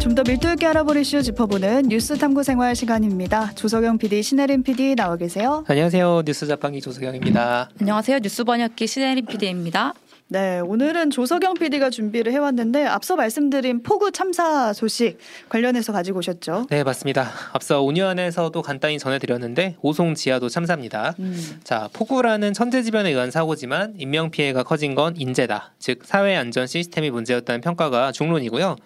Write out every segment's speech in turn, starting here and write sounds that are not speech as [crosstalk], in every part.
좀 더 밀도 있게 알아볼 이슈 짚어보는 뉴스 탐구 생활 시간입니다. 조석영 PD, 신혜림 PD 나와 계세요. 안녕하세요. 뉴스 자판기 조석영입니다. 안녕하세요. 뉴스 번역기 신혜림 PD입니다. 네, 오늘은 조석영 PD가 준비를 해왔는데 앞서 말씀드린 포구 참사 소식 관련해서 가지고 오셨죠. 네, 맞습니다. 앞서 온유안에서도 간단히 전해드렸는데 오송 지하도 참사입니다. 음. 자, 폭우라는 천재지변에 의한 사고지만 인명 피해가 커진 건 인재다. 즉 사회 안전 시스템이 문제였다는 평가가 중론이고요.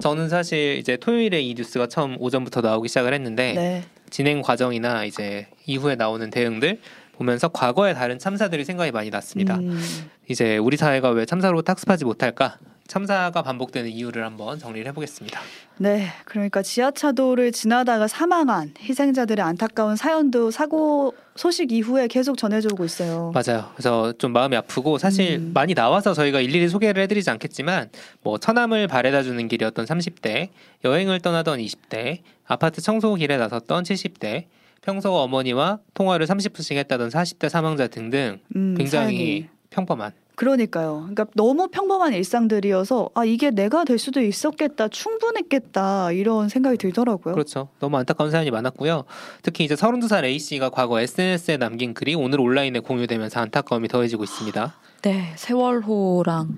저는 사실 이제 토요일에 이 뉴스가 처음 오전부터 나오기 시작을 했는데 네. 진행 과정이나 이제 이후에 나오는 대응들 보면서 과거의 다른 참사들이 생각이 많이 났습니다. 음. 이제 우리 사회가 왜 참사로 학습하지 못할까? 참사가 반복되는 이유를 한번 정리를 해보겠습니다. 네, 그러니까 지하차도를 지나다가 사망한 희생자들의 안타까운 사연도 사고 소식 이후에 계속 전해져 오고 있어요. 맞아요. 그래서 좀 마음이 아프고 사실 음. 많이 나와서 저희가 일일이 소개를 해드리지 않겠지만 뭐 처남을 바래다 주는 길이었던 30대, 여행을 떠나던 20대, 아파트 청소 길에 나섰던 70대, 평소 어머니와 통화를 30분씩 했다던 40대 사망자 등등 음, 굉장히 사연이. 평범한 그러니까요. 그러니까 너무 평범한 일상들이어서 아 이게 내가 될 수도 있었겠다, 충분했겠다 이런 생각이 들더라고요. 그렇죠. 너무 안타까운 사연이 많았고요. 특히 이제 32살 A 씨가 과거 SNS에 남긴 글이 오늘 온라인에 공유되면서 안타까움이 더해지고 있습니다. 네, 세월호랑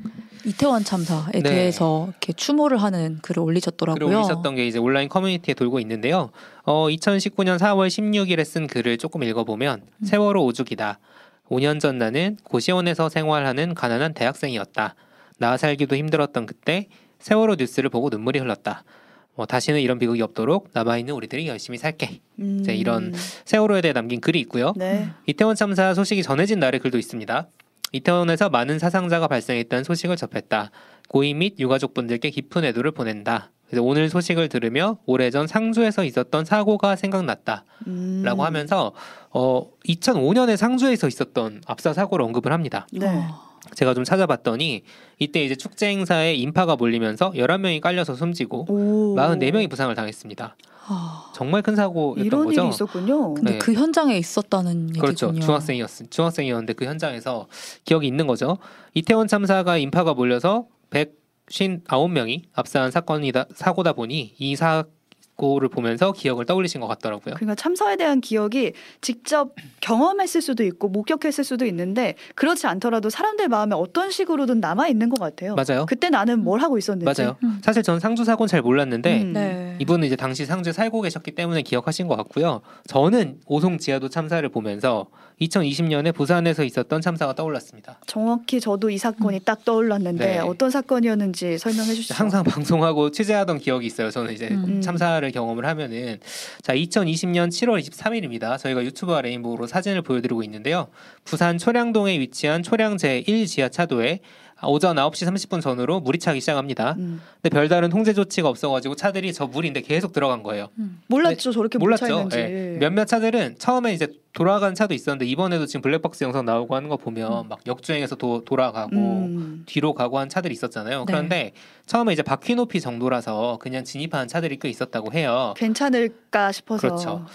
이태원 참사에 네. 대해서 이렇게 추모를 하는 글을 올리셨더라고요. 글을 올리셨던 게 이제 온라인 커뮤니티에 돌고 있는데요. 어, 2019년 4월 16일에 쓴 글을 조금 읽어보면 세월호 오죽이다. 5년 전 나는 고시원에서 생활하는 가난한 대학생이었다. 나 살기도 힘들었던 그때 세월호 뉴스를 보고 눈물이 흘렀다. 뭐 다시는 이런 비극이 없도록 남아있는 우리들이 열심히 살게. 음. 이제 이런 세월호에 대해 남긴 글이 있고요. 네. 이태원 참사 소식이 전해진 날의 글도 있습니다. 이태원에서 많은 사상자가 발생했다는 소식을 접했다. 고인 및 유가족분들께 깊은 애도를 보낸다. 그래서 오늘 소식을 들으며 오래전 상주에서 있었던 사고가 생각났다. 음. 라고 하면서 어 2005년에 상주에서 있었던 압사 사고를 언급을 합니다. 네. 어, 제가 좀 찾아봤더니 이때 이제 축제 행사에 인파가 몰리면서 11명이 깔려서 숨지고 오. 44명이 부상을 당했습니다. 아, 정말 큰 사고였던 이런 거죠. 일이 있었군요. 근데 네. 그 현장에 있었다는 얘기군요. 그렇죠. 중학생이었 중학생이었는데 그 현장에서 기억이 있는 거죠. 이태원 참사가 인파가 몰려서 159명이 압사한 사건이다 사고다 보니 이 사고를 보면서 기억을 떠올리신 것 같더라고요. 그러니까 참사에 대한 기억이 직접 경험했을 수도 있고 목격했을 수도 있는데 그렇지 않더라도 사람들 마음에 어떤 식으로든 남아 있는 것 같아요. 맞아요. 그때 나는 뭘 하고 있었는지. 맞아요. 음. 사실 전 상주 사고는 잘 몰랐는데 음. 네. 이분은 이제 당시 상주에 살고 계셨기 때문에 기억하신 것 같고요. 저는 오송 지하도 참사를 보면서 2020년에 부산에서 있었던 참사가 떠올랐습니다. 정확히 저도 이 사건이 딱 떠올랐는데 네. 어떤 사건이었는지 설명해 주시죠. 항상 [laughs] 방송하고 취재하던 기억이 있어요. 저는 이제 음. 참사를 경험을 하면은 자 2020년 7월 23일입니다. 저희가 유튜브와 레인보우로 사진을 보여드리고 있는데요. 부산 초량동에 위치한 초량 제 1 지하차도에 오전 9시 30분 전후로 물이 차기 시작합니다. 음. 근데 별다른 통제 조치가 없어가지고 차들이 저 물인데 계속 들어간 거예요. 음. 몰랐죠 저렇게 묻혀 몰랐죠. 예. 몇몇 차들은 처음에 이제 돌아간 차도 있었는데 이번에도 지금 블랙박스 영상 나오고 하는 거 보면 막 역주행해서 도, 돌아가고 음. 뒤로 가고 한 차들이 있었잖아요. 네. 그런데 처음에 이제 바퀴 높이 정도라서 그냥 진입하는 차들이 꽤 있었다고 해요. 괜찮을까 싶어서. 그렇죠.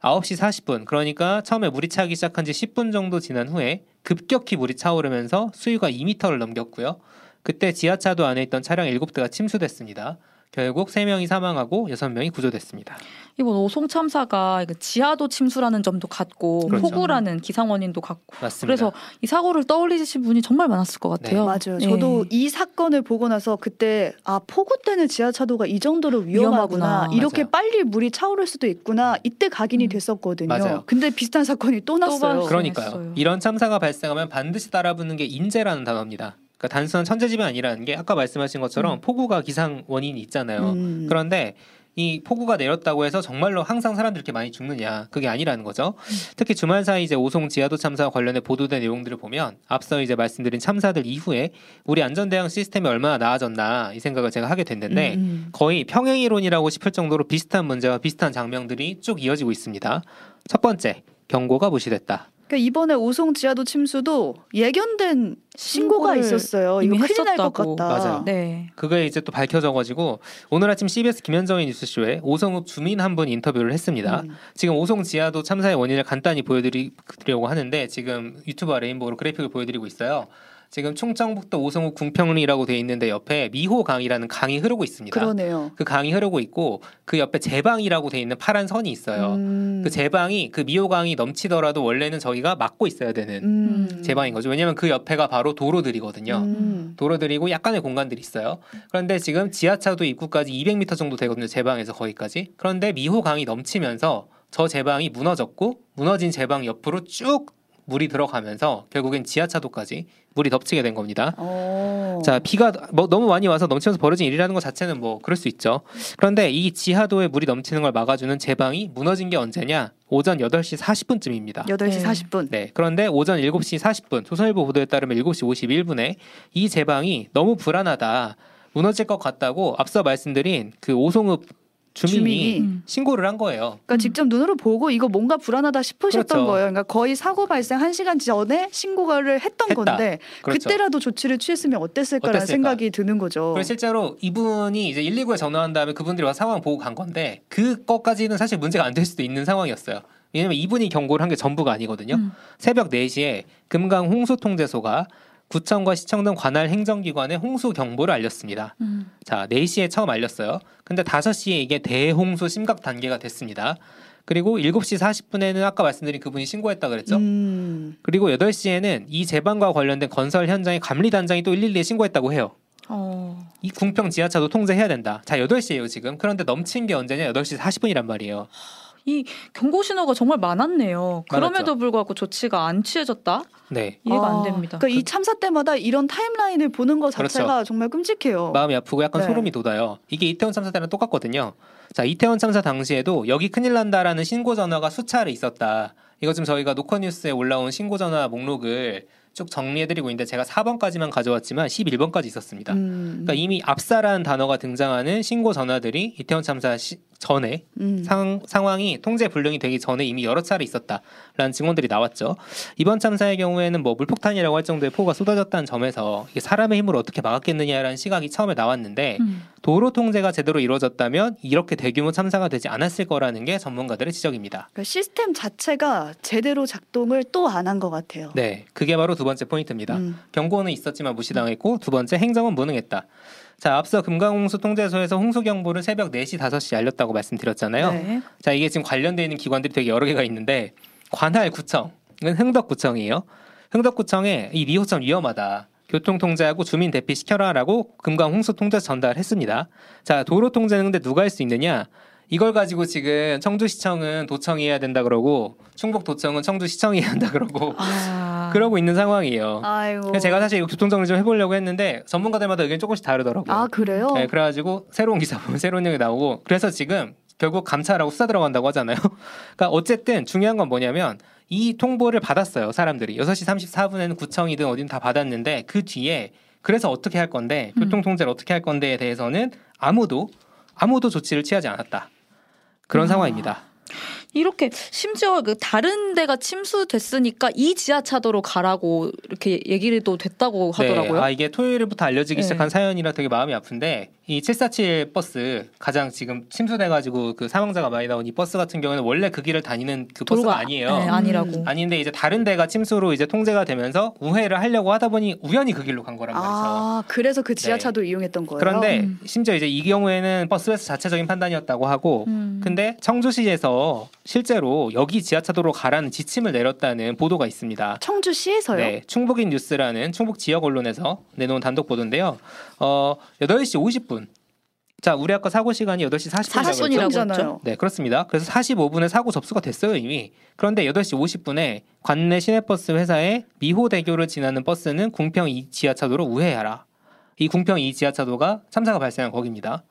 9시 40분. 그러니까 처음에 물이 차기 시작한 지 10분 정도 지난 후에 급격히 물이 차오르면서 수위가 2m를 넘겼고요. 그때 지하차도 안에 있던 차량 7대가 침수됐습니다. 결국 3명이 사망하고 6명이 구조됐습니다. 이번 오송 참사가 지하도 침수라는 점도 같고 그렇죠. 폭우라는 기상 원인도 같고 맞습니다. 그래서 이 사고를 떠올리신 분이 정말 많았을 것 같아요. 맞아요. 네. 저도 이 사건을 보고 나서 그때 아 폭우 때는 지하차도가 이 정도로 위험하구나. 위험하구나. 이렇게 맞아요. 빨리 물이 차오를 수도 있구나. 이때 각인이 음. 됐었거든요. 맞아요. 근데 비슷한 사건이 또 났어요. 그러니까요. 이런 참사가 발생하면 반드시 따라붙는 게 인재라는 단어입니다. 그러니까 단순한 천재지변 아니라는 게 아까 말씀하신 것처럼 폭우가 기상 원인이 있잖아요. 음. 그런데 이 폭우가 내렸다고 해서 정말로 항상 사람들이 이렇게 많이 죽느냐 그게 아니라는 거죠. 특히 주말 사이 이제 오송 지하도 참사와 관련해 보도된 내용들을 보면 앞서 이제 말씀드린 참사들 이후에 우리 안전 대응 시스템이 얼마나 나아졌나 이 생각을 제가 하게 됐는데 음, 음. 거의 평행 이론이라고 싶을 정도로 비슷한 문제와 비슷한 장면들이 쭉 이어지고 있습니다. 첫 번째 경고가 무시됐다. 그러니까 이번에 오송 지하도 침수도 예견된 신고가 있었어요. 이미 큰일 날것 했었다고. 같다. 맞아요. 네. 그게 이제 또 밝혀져가지고 오늘 아침 CBS 김현정의 뉴스쇼에 오송읍 주민 한 분 인터뷰를 했습니다. 음. 지금 오송 지하도 참사의 원인을 간단히 보여드리려고 하는데 지금 유튜브와 레인보우로 그래픽을 보여드리고 있어요. 지금 충청북도 오송읍 궁평리라고 돼 있는데 옆에 미호강이라는 강이 흐르고 있습니다. 그러네요. 그 강이 흐르고 있고 그 옆에 제방이라고 돼 있는 파란 선이 있어요. 음. 그 제방이 그 미호강이 넘치더라도 원래는 저희가 막고 있어야 되는 음. 제방인 거죠. 왜냐하면 그 옆에가 바로 도로들이거든요. 음. 도로들이고 약간의 공간들이 있어요. 그런데 지금 지하차도 입구까지 200m 정도 되거든요. 제방에서 거기까지. 그런데 미호강이 넘치면서 저 제방이 무너졌고 무너진 제방 옆으로 쭉 물이 들어가면서 결국엔 지하차도까지 물이 덮치게 된 겁니다. 어. 자 비가 뭐 너무 많이 와서 넘치면서 벌어진 일이라는 것 자체는 뭐 그럴 수 있죠. 그런데 이 지하도에 물이 넘치는 걸 막아주는 제방이 무너진 게 언제냐? 오전 8시 40분쯤입니다. 8시 네. 40분. 네. 그런데 오전 7시 40분 조선일보 보도에 따르면 7시 51분에 이 제방이 너무 불안하다. 무너질 것 같다고 앞서 말씀드린 그 오송읍 주민이, 주민이. 음. 신고를 한 거예요. 그러니까 직접 눈으로 보고 이거 뭔가 불안하다 싶으셨던 그렇죠. 거예요. 그러니까 거의 사고 발생 1시간 전에 신고를 했던 했다. 건데 그렇죠. 그때라도 조치를 취했으면 어땠을까라는 어땠을까? 생각이 드는 거죠. 그래서 실제로 이분이 이제 119에 전화한 다음에 그분들이 와서 상황 보고 간 건데 그것까지는 사실 문제가 안 될 수도 있는 상황이었어요. 왜냐면 이분이 경고를 한 게 전부가 아니거든요. 음. 새벽 4시에 금강 홍수통제소가 구청과 시청 등 관할 행정기관에 홍수 경보를 알렸습니다. 음. 자, 4시에 처음 알렸어요. 근데 5시에 이게 대홍수 심각 단계가 됐습니다. 그리고 7시 40분에는 아까 말씀드린 그분이 신고했다 그랬죠. 음. 그리고 8시에는 이 재방과 관련된 건설 현장의 감리단장이 또 112에 신고했다고 해요. 어. 이 궁평 지하차도 통제해야 된다. 자, 8시에요, 지금. 그런데 넘친 게 언제냐? 8시 40분이란 말이에요. 이 경고 신호가 정말 많았네요. 그럼에도 많았죠. 불구하고 조치가 안 취해졌다? 네. 이해가 아, 안 됩니다. 그러니까 이 참사 때마다 이런 타임라인을 보는 것 자체가 정말 끔찍해요. 마음이 아프고 약간 네. 소름이 돋아요. 이게 이태원 참사 때랑 똑같거든요. 자, 이태원 참사 당시에도 여기 큰일 난다라는 신고 전화가 수차례 있었다. 이거 지금 저희가 노컷 뉴스에 올라온 신고 전화 목록을 쭉 정리해드리고 있는데 제가 4번까지만 가져왔지만 11번까지 있었습니다. 음. 그러니까 이미 압사라는 단어가 등장하는 신고 전화들이 이태원 참사 시- 전에 음. 상, 상황이 통제 불능이 되기 전에 이미 여러 차례 있었다라는 증언들이 나왔죠. 이번 참사의 경우에는 뭐 물폭탄이라고 할 정도의 포가 쏟아졌다는 점에서 이게 사람의 힘으로 어떻게 막았겠느냐라는 시각이 처음에 나왔는데 음. 도로 통제가 제대로 이루어졌다면 이렇게 대규모 참사가 되지 않았을 거라는 게 전문가들의 지적입니다. 그러니까 시스템 자체가 제대로 작동을 또 안 한 것 같아요. 네, 그게 바로 두 번째 포인트입니다. 음. 경고는 있었지만 무시당했고 두 번째 행정은 무능했다. 자, 앞서 금강홍수 통제소에서 홍수 경보를 새벽 4시, 5시 알렸다고 말씀드렸잖아요. 네. 자, 이게 지금 관련되어 있는 기관들이 되게 여러 개가 있는데 관할 구청은 흥덕구청이에요. 흥덕구청에 이 미호점 위험하다. 교통 통제하고 주민 대피 시켜라라고 금강 홍수 통제 전달했습니다. 자, 도로 통제는 근데 누가 할 수 있느냐? 이걸 가지고 지금 청주시청은 도청이 해야 된다 그러고 충북 도청은 청주시청이 해야 한다 그러고 아. [laughs] 그러고 있는 상황이에요. 아이고. 제가 사실 이거 교통 정리 좀 해보려고 했는데 전문가들마다 의견이 조금씩 다르더라고요. 아 그래요? 네, 그래가지고 새로운 기사 보면 새로운 내용이 나오고 그래서 지금 결국 감찰하고 수사 들어간다고 하잖아요. [laughs] 그러니까 어쨌든 중요한 건 뭐냐면 이 통보를 받았어요 사람들이 6시 34분에는 구청이든 어딘 다 받았는데 그 뒤에 그래서 어떻게 할 건데 음. 교통 통제를 어떻게 할 건데에 대해서는 아무도 아무도 조치를 취하지 않았다 그런 아. 상황입니다. 이렇게 심지어 그 다른 데가 침수됐으니까 이 지하차도로 가라고 이렇게 얘기도 됐다고 하더라고요. 네, 아 이게 토요일부터 알려지기 네. 시작한 사연이라 되게 마음이 아픈데 이 747 버스 가장 지금 침수돼가지고 그 사망자가 많이 나온 이 버스 같은 경우는 원래 그 길을 다니는 그 버스가 도로가 아니에요. 네, 아니라고. 음. 아닌데 이제 다른 데가 침수로 이제 통제가 되면서 우회를 하려고 하다 보니 우연히 그 길로 간 거란 말이죠. 아 그래서 그 지하차도 이용했던 거예요. 그런데 음. 심지어 이제 이 경우에는 버스에서 자체적인 판단이었다고 하고 음. 근데 청주시에서 실제로 여기 지하차도로 가라는 지침을 내렸다는 보도가 있습니다. 청주시에서요. 네, 충북인 뉴스라는 충북 지역 언론에서 내놓은 단독 보도인데요. 어, 8시 50분. 자, 우리 아까 사고 시간이 8시 40분이라고 40분 했죠? 이라고 잖아요 했죠? 네, 그렇습니다. 그래서 45분에 사고 접수가 됐어요, 이미. 그런데 8시 50분에 관내 시내버스 회사에 미호대교를 지나는 버스는 궁평 2 지하차도로 우회하라. 이 궁평 2 지하차도가 참사가 발생한 거기입니다.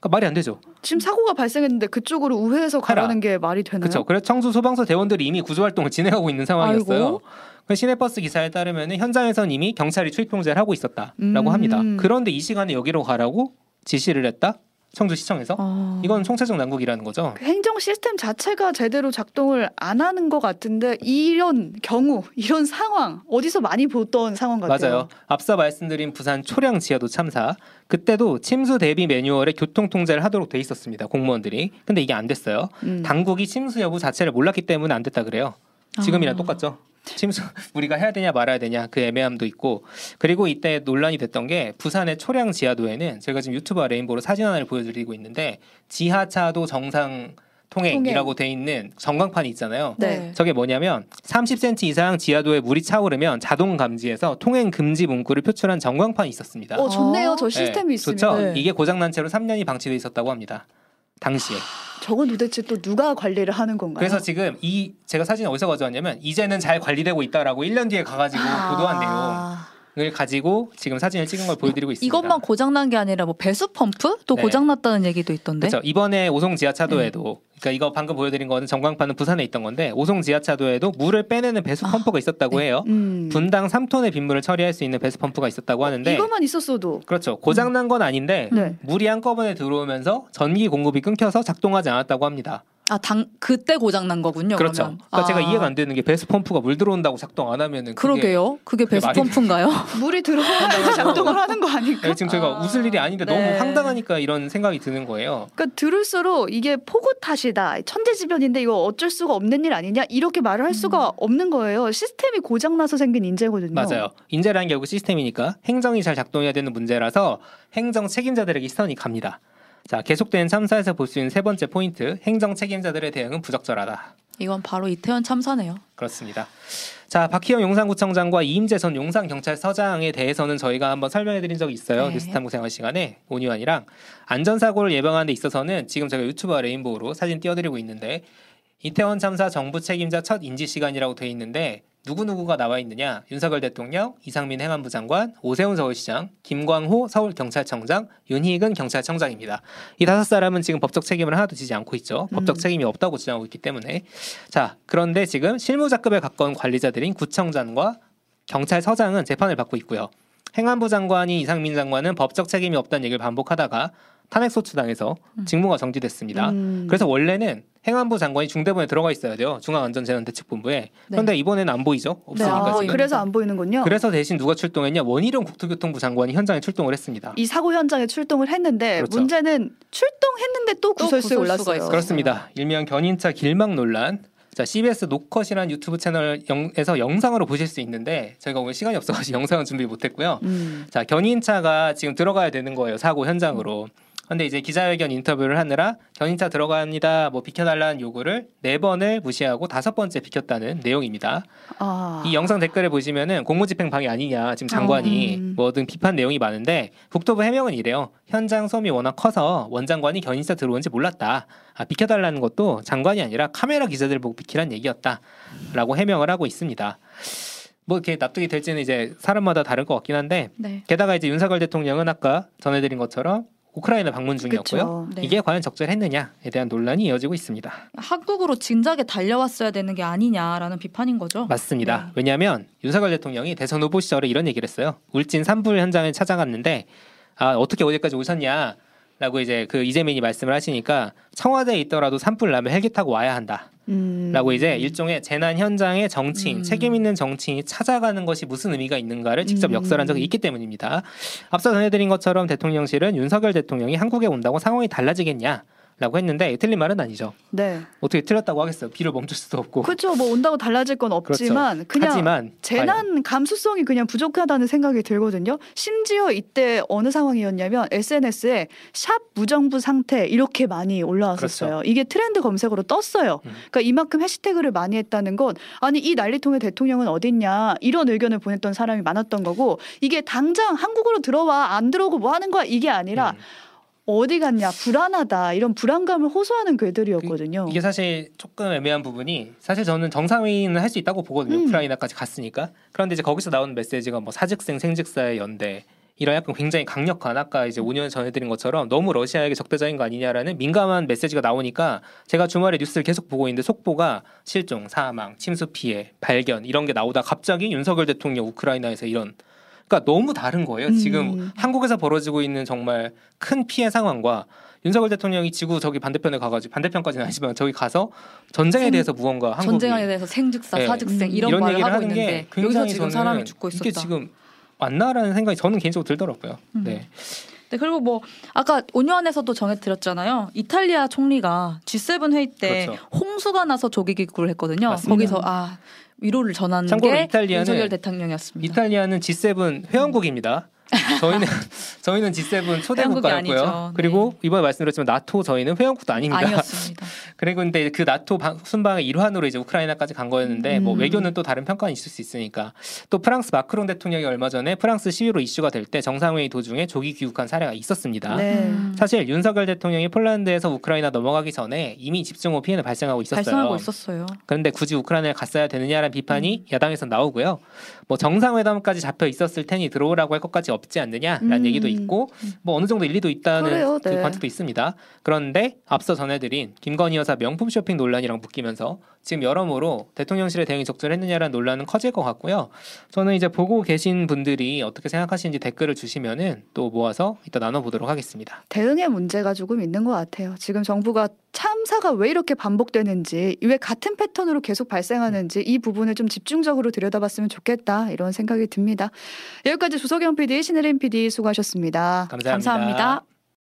그러니까 말이 안 되죠. 지금 사고가 발생했는데 그쪽으로 우회해서 가라는 게 말이 되나요? 그렇죠. 그래서 청주 소방서 대원들이 이미 구조 활동을 진행하고 있는 상황이었어요. 아이고. 그 시내버스 기사에 따르면 현장에선 이미 경찰이 출입 통제를 하고 있었다라고 음. 합니다. 그런데 이 시간에 여기로 가라고 지시를 했다? 청주시청에서? 아. 이건 총체적 난국이라는 거죠. 그 행정 시스템 자체가 제대로 작동을 안 하는 것 같은데 이런 경우, 이런 상황 어디서 많이 보던 상황 같아요. 맞아요. 앞서 말씀드린 부산 초량 지하도 참사 그때도 침수 대비 매뉴얼에 교통 통제를 하도록 돼 있었습니다. 공무원들이. 근데 이게 안 됐어요. 음. 당국이 침수 여부 자체를 몰랐기 때문에 안 됐다 그래요. 지금이랑 아. 똑같죠. 침수 [laughs] 우리가 해야 되냐 말아야 되냐 그 애매함도 있고 그리고 이때 논란이 됐던 게 부산의 초량 지하도에는 제가 지금 유튜브 레인보로 사진 하나를 보여드리고 있는데 지하차도 정상 통행이라고 돼 있는 전광판이 있잖아요. 네. 저게 뭐냐면 30cm 이상 지하도에 물이 차오르면 자동 감지해서 통행 금지 문구를 표출한 전광판이 있었습니다. 어 좋네요. 어. 저 시스템이 네, 있으면 좋죠. 네. 이게 고장난 채로 3년이 방치돼 있었다고 합니다. 당시에. 저건 도대체 또 누가 관리를 하는 건가요? 그래서 지금 이 제가 사진 어디서 가져왔냐면 이제는 잘 관리되고 있다라고 1년 뒤에 가가지고 보도한 아. 내용을 가지고 지금 사진을 찍은 걸 보여드리고 있습니다. 이것만 고장난 게 아니라 뭐 배수 펌프도 네. 고장났다는 얘기도 있던데. 그렇죠. 이번에 오송 지하차도에도 그러니까 이거 방금 보여드린 거는 전광판은 부산에 있던 건데 오송 지하차도에도 물을 빼내는 배수 아, 펌프가 있었다고 네. 해요. 음. 분당 3톤의 빗물을 처리할 수 있는 배수 펌프가 있었다고 하는데 이것만 있었어도 그렇죠. 고장 난 건 아닌데 네. 물이 한꺼번에 들어오면서 전기 공급이 끊겨서 작동하지 않았다고 합니다. 아, 당 그때 고장 난 거군요. 그렇죠. 그러면. 그러니까 아, 제가 이해가 안 되는 게 배수 펌프가 물 들어온다고 작동 안 하면은 그게 그러게요. 그게 배수. 펌프인가요? [laughs] 물이 들어와야 작동을 하는 거 아닐까? 아니, 지금 저희가 아, 웃을 일이 아닌데 네. 너무 황당하니까 이런 생각이 드는 거예요. 그러니까 들을수록 이게 폭우 탓이다, 천재지변인데 이거 어쩔 수가 없는 일 아니냐 이렇게 말을 할 수가 없는 거예요. 시스템이 고장 나서 생긴 인재거든요. 맞아요. 인재라는 게 결국 시스템이니까 행정이 잘 작동해야 되는 문제라서 행정 책임자들에게 시선이 갑니다. 자, 계속되는 참사에서 볼 수 있는 세 번째 포인트, 행정 책임자들의 대응은 부적절하다. 이건 바로 이태원 참사네요. 그렇습니다. 자, 박희영 용산구청장과 이임재 전 용산경찰서장에 대해서는 저희가 한번 설명해드린 적이 있어요. 네. 뉴스탐구 생활 시간에 온유환이랑 안전사고를 예방하는 데 있어서는 지금 제가 유튜브와 레인보우로 사진 띄워드리고 있는데 이태원 참사 정부 책임자 첫 인지 시간이라고 돼 있는데 누구누구가 나와 있느냐 윤석열 대통령, 이상민 행안부 장관, 오세훈 서울시장, 김광호 서울경찰청장, 윤희근 경찰청장입니다. 이 다섯 사람은 지금 법적 책임을 하나도 지지 않고 있죠. 법적 음. 책임이 없다고 주장하고 있기 때문에 자 그런데 지금 실무자급에 가까운 관리자들인 구청장과 경찰서장은 재판을 받고 있고요. 행안부 장관이 이상민 장관은 법적 책임이 없다는 얘기를 반복하다가 탄핵 소추 당해서 직무가 정지됐습니다. 음. 그래서 원래는 행안부 장관이 중대본에 들어가 있어야 돼요. 중앙안전재난대책본부에. 그런데 이번에는 안 보이죠. 네, 없으니까 아, 보이죠. 지금. 그래서 안 보이는군요. 그래서 대신 누가 출동했냐? 원희룡 국토교통부 장관이 현장에 출동을 했습니다. 이 사고 현장에 출동을 했는데 그렇죠. 문제는 출동했는데 또 구설수에 올랐어요. 그렇습니다. 일명 견인차 길막 논란. 자, CBS 노컷이라는 유튜브 채널에서 영상으로 보실 수 있는데 저희가 오늘 시간이 없어가지고 [laughs] 영상은 준비 못했고요. 음. 자, 견인차가 지금 들어가야 되는 거예요. 사고 현장으로. 근데 이제 기자회견 인터뷰를 하느라 견인차 들어갑니다. 뭐 비켜달라는 요구를 네 번을 무시하고 다섯 번째 비켰다는 내용입니다. 아. 이 영상 댓글에 보시면은 공무집행 방해 아니냐 지금 장관이 음. 뭐등 비판 내용이 많은데 국토부 해명은 이래요. 현장 소음이 워낙 커서 원장관이 견인차 들어온지 몰랐다. 아, 비켜달라는 것도 장관이 아니라 카메라 기자들 보고 비키란 얘기였다라고 해명을 하고 있습니다. 뭐 이렇게 납득이 될지는 이제 사람마다 다를 것 같긴 한데 네. 게다가 이제 윤석열 대통령은 아까 전해드린 것처럼 우크라이나 방문 중이었고요. 네. 이게 과연 적절했느냐에 대한 논란이 이어지고 있습니다. 한국으로 진작에 달려왔어야 되는 게 아니냐라는 비판인 거죠. 맞습니다. 네. 왜냐하면 윤석열 대통령이 대선 후보 시절에 이런 얘기를 했어요. 울진 산불 현장을 찾아갔는데 아 어떻게 어디까지 오셨냐? 라고 이제 그 이재민이 말씀을 하시니까 청와대에 있더라도 산불 나면 헬기 타고 와야 한다. 음. 라고 이제 일종의 재난 현장에 정치인, 음. 책임 있는 정치인이 찾아가는 것이 무슨 의미가 있는가를 직접 음. 역설한 적이 있기 때문입니다. 앞서 전해드린 것처럼 대통령실은 윤석열 대통령이 한국에 온다고 상황이 달라지겠냐? 라고 했는데 틀린 말은 아니죠. 네. 어떻게 틀렸다고 하겠어요. 비를 멈출 수도 없고. 그렇죠. 뭐 온다고 달라질 건 없지만 그냥 하지만 재난 감수성이 그냥 부족하다는 생각이 들거든요. 심지어 이때 어느 상황이었냐면 SNS에 샵 무정부 상태 이렇게 많이 올라왔었어요. 이게 트렌드 검색어로 떴어요. 음. 그러니까 이만큼 해시태그를 많이 했다는 건 아니 이 난리통의 대통령은 어딨냐 이런 의견을 보냈던 사람이 많았던 거고 이게 당장 한국으로 들어와 안 들어오고 뭐 하는 거야 이게 아니라 음. 어디 갔냐 불안하다 이런 불안감을 호소하는 글들이었거든요. 이게 사실 조금 애매한 부분이 사실 저는 정상회의는 할 수 있다고 보거든요. 음. 우크라이나까지 갔으니까. 그런데 이제 거기서 나오는 메시지가 뭐 사직생 생직사의 연대 이런 약간 굉장히 강력한 아까 이제 5년 전해드린 것처럼 너무 러시아에게 적대적인 거 아니냐라는 민감한 메시지가 나오니까 제가 주말에 뉴스를 계속 보고 있는데 속보가 실종, 사망, 침수 피해, 발견 이런 게 나오다 갑자기 윤석열 대통령 우크라이나에서 이런 그러니까 너무 다른 거예요. 음. 지금 한국에서 벌어지고 있는 정말 큰 피해 상황과 윤석열 대통령이 지구 저기 반대편에 가가지고 반대편까지는 아니지만 저기 가서 전쟁에 생- 대해서 무언가 한국이 전쟁에 대해서 생즉사, 네. 사즉생 음. 이런, 이런 말을 하고 있는데 여기서 지금 사람이 죽고 있었다. 이게 지금 맞나라는 생각이 저는 개인적으로 들더라고요. 음. 네. 네, 그리고 뭐 아까 온유안에서도 전해드렸잖아요. 이탈리아 총리가 G7 회의 때 그렇죠. 총수가 나서 조기 귀국을 했거든요. 맞습니다. 거기서 아 위로를 전하는 참고로 게 이탈리아는 윤석열 대통령이었습니다. 이탈리아는 G7 회원국입니다. 저희는 [laughs] 저희는 G7 초대 국가였고요. 아니죠. 그리고 네. 이번에 말씀드렸지만 나토 저희는 회원국도 아닙니다. 아니었습니다. [laughs] 그리고 근데 그 나토 방- 순방의 일환으로 이제 우크라이나까지 간 거였는데 뭐 음. 외교는 또 다른 평가는 있을 수 있으니까 또 프랑스 마크롱 대통령이 얼마 전에 프랑스 시위로 이슈가 될 때 정상회의 도중에 조기 귀국한 사례가 있었습니다. 네. 음. 사실 윤석열 대통령이 폴란드에서 우크라이나 넘어가기 전에 이미 집중호 피해는 발생하고 있었어요. 발생하고 있었어요. 그런데 굳이 우크라이나에 갔어야 되느냐라는 비판이 야당에서 나오고요. 뭐 정상회담까지 잡혀 있었을 테니 들어오라고 할 것까지 없지 않느냐라는 음. 얘기도 있고 뭐 어느 정도 일리도 있다는 그래요, 그 네. 관측도 있습니다. 그런데 앞서 전해드린 김건희 여사 명품 쇼핑 논란이랑 묶이면서 지금 여러모로 대통령실의 대응이 적절했느냐라는 논란은 커질 것 같고요. 저는 이제 보고 계신 분들이 어떻게 생각하시는지 댓글을 주시면은 또 모아서 이따 나눠보도록 하겠습니다. 대응의 문제가 조금 있는 것 같아요. 지금 정부가 참사가 왜 이렇게 반복되는지, 왜 같은 패턴으로 계속 발생하는지 이 부분을 좀 집중적으로 들여다봤으면 좋겠다 이런 생각이 듭니다. 여기까지 조석영 PD, 신혜림 PD 수고하셨습니다. 감사합니다. 감사합니다.